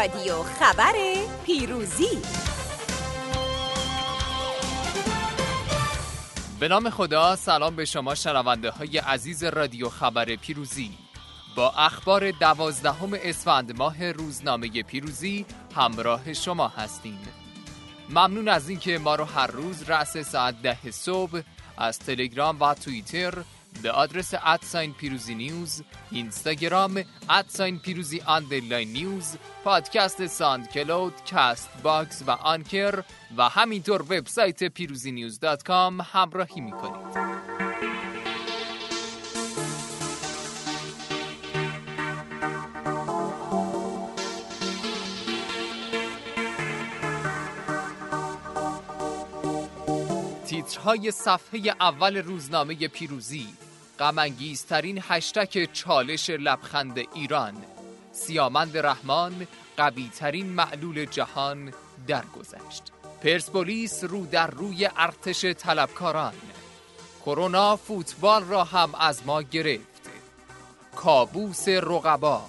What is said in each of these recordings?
رادیو خبر پیروزی. به نام خدا سلام به شما شنونده های عزیز رادیو خبر پیروزی. با اخبار دوازدهم اسفند ماه روزنامه پیروزی همراه شما هستیم. ممنون از اینکه ما رو هر روز رأس ساعت ده صبح از تلگرام و توییتر به آدرس ادساین پیروزی نیوز اینستاگرام at sign پیروزی underline news پادکست SoundCloud Castbox و Anchor و همینطور وبسایت پیروزی news dot com همراهی می‌کنید. تیترهای صفحه اول روزنامه پیروزی غمانگیزترین هشتک چالش لبخند ایران سیامند رحمان قویترین معلول جهان درگذشت. پرسپولیس رو در روی ارتش طلبکاران. کرونا فوتبال را هم از ما گرفت. کابوس رقبا.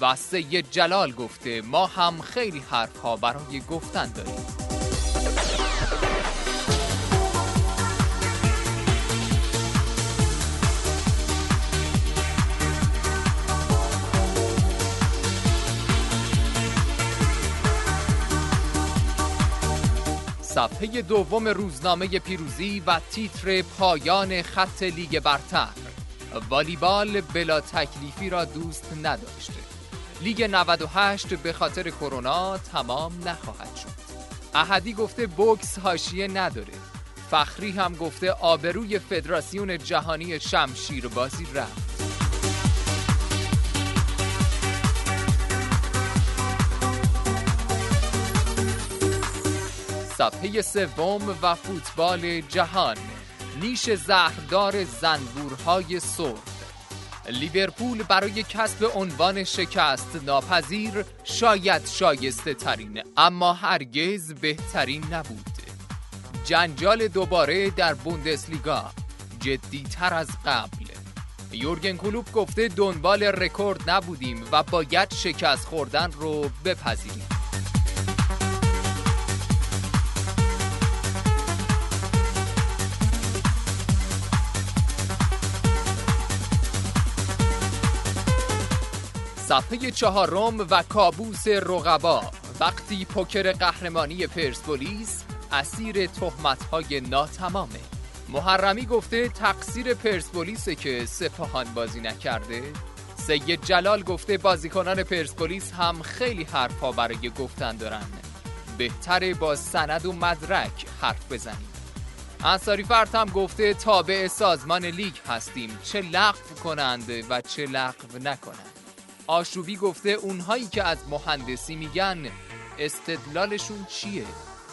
و سید جلال گفته ما هم خیلی حرفها برای گفتن داریم. صفحه دوم روزنامه پیروزی و تیتر پایان خط لیگ برتر. والیبال بلا تکلیفی را دوست نداشته. لیگ 98 به خاطر کرونا تمام نخواهد شد. احدی گفته بوکس حاشیه نداره. فخری هم گفته آبروی فدراسیون جهانی شمشیر بازی رفت. صفحه سوم و فوتبال جهان. نیش زهردار زنبورهای سرخ. لیورپول برای کسب عنوان شکست ناپذیر شاید شایسته ترین اما هرگز بهترین نبود. جنجال دوباره در بوندسلیگا جدیتر از قبل. یورگن کلوب گفته دنبال رکورد نبودیم و باید شکست خوردن رو بپذیریم. صفحه چهارم و کابوس رقبا. وقتی پوکر قهرمانی پرسپولیس اسیر تهمت‌های ناتمامه. محرمی گفته تقصیر پرسپولیسه که سپاهان بازی نکرده. سید جلال گفته بازیکنان پرسپولیس هم خیلی حرفا برای گفتن دارن. بهتره با سند و مدرک حرف بزنیم. انصاری فرد هم گفته تابع سازمان لیگ هستیم. چه لغو کنند و چه لغو نکنند. آشوبی گفته اونهایی که از مهندسی میگن. استدلالشون چیه؟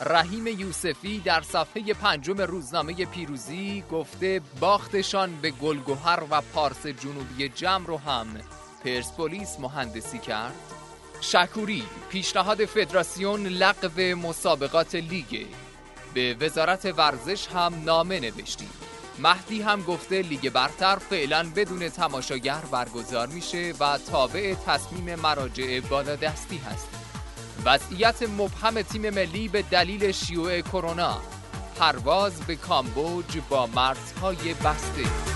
رحیم یوسفی در صفحه پنجم روزنامه پیروزی گفته باختشان به گلگوهر و پارس جنوبی جمع رو هم پرسپولیس مهندسی کرد. شکوری پیشنهاد فدراسیون لغو مسابقات لیگ. به وزارت ورزش هم نامه نوشتیم. مهدی هم گفته لیگ برتر فعلا بدون تماشاگر برگزار میشه و تابع تصمیم مراجع بالادستی هست. وضعیت مبهم تیم ملی به دلیل شیوع کرونا. پرواز به کامبوج با مرزهای بسته.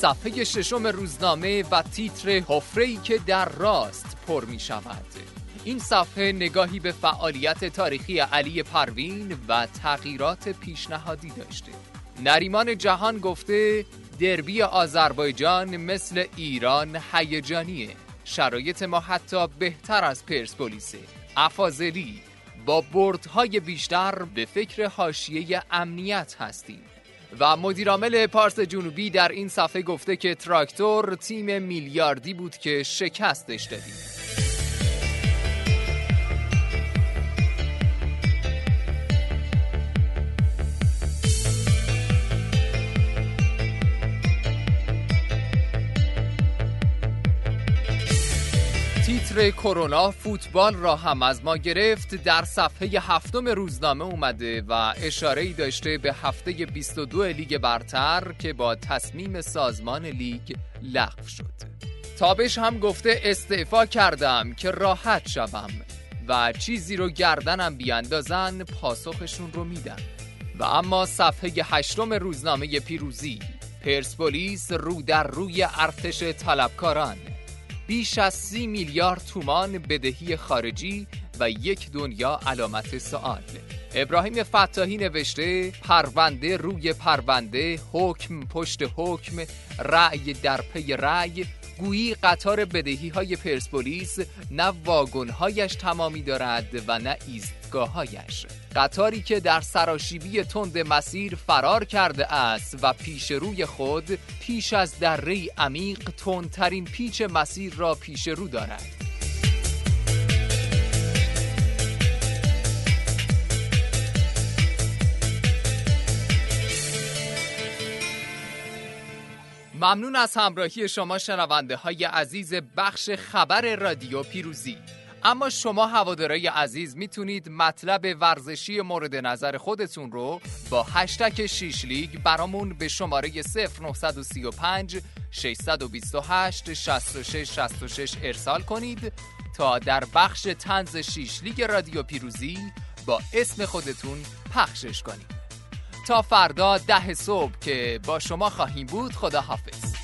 صفحه ششم روزنامه و تیتر حفره‌ای که در راست پر می شود این صفحه نگاهی به فعالیت تاریخی علی پروین و تغییرات پیشنهادی داشته. نریمان جهان گفته دربی آذربایجان مثل ایران هیجانیه. شرایط ما حتی بهتر از پرسپولیسه. افازلی با بردهای بیشتر به فکر حاشیه امنیت هستیم. و مدیرعامل پارس جنوبی در این صفحه گفته که تراکتور تیم میلیاردی بود که شکستش دادیم. کرونا فوتبال را هم از ما گرفت. در صفحه هفتم روزنامه اومده و اشاره داشته به هفته 22 لیگ برتر که با تصمیم سازمان لیگ لغو شد. تابش هم گفته استعفا کردم که راحت شوم و چیزی رو گردنم بیاندازن پاسخشون رو میدن. و اما صفحه هشتم روزنامه پیروزی پرسپولیس رو در روی ارتش طلبکاران. بیش از سی میلیارد تومان بدهی خارجی و یک دنیا علامت سوال. ابراهیم فتاحی نوشته پرونده روی پرونده حکم پشت حکم رأی در پی رأی گویی قطار بدهی های پرسپولیس نه واگنهایش تمامی دارد و نه ایستگاههایش. قطاری که در سراشیبی تند مسیر فرار کرده است و پیش روی خود پیش از دره عمیق تندترین پیچ مسیر را پیش رو دارد. ممنون از همراهی شما شنونده های عزیز بخش خبر رادیو پیروزی. اما شما هوادارای عزیز می‌تونید مطلب ورزشی مورد نظر خودتون رو با هشتک شیش لیگ برامون به شماره 0935 628 66 66 ارسال کنید تا در بخش تنز شیش لیگ رادیو پیروزی با اسم خودتون پخشش کنید. تا فردا ده صبح که با شما خواهیم بود خدا حافظ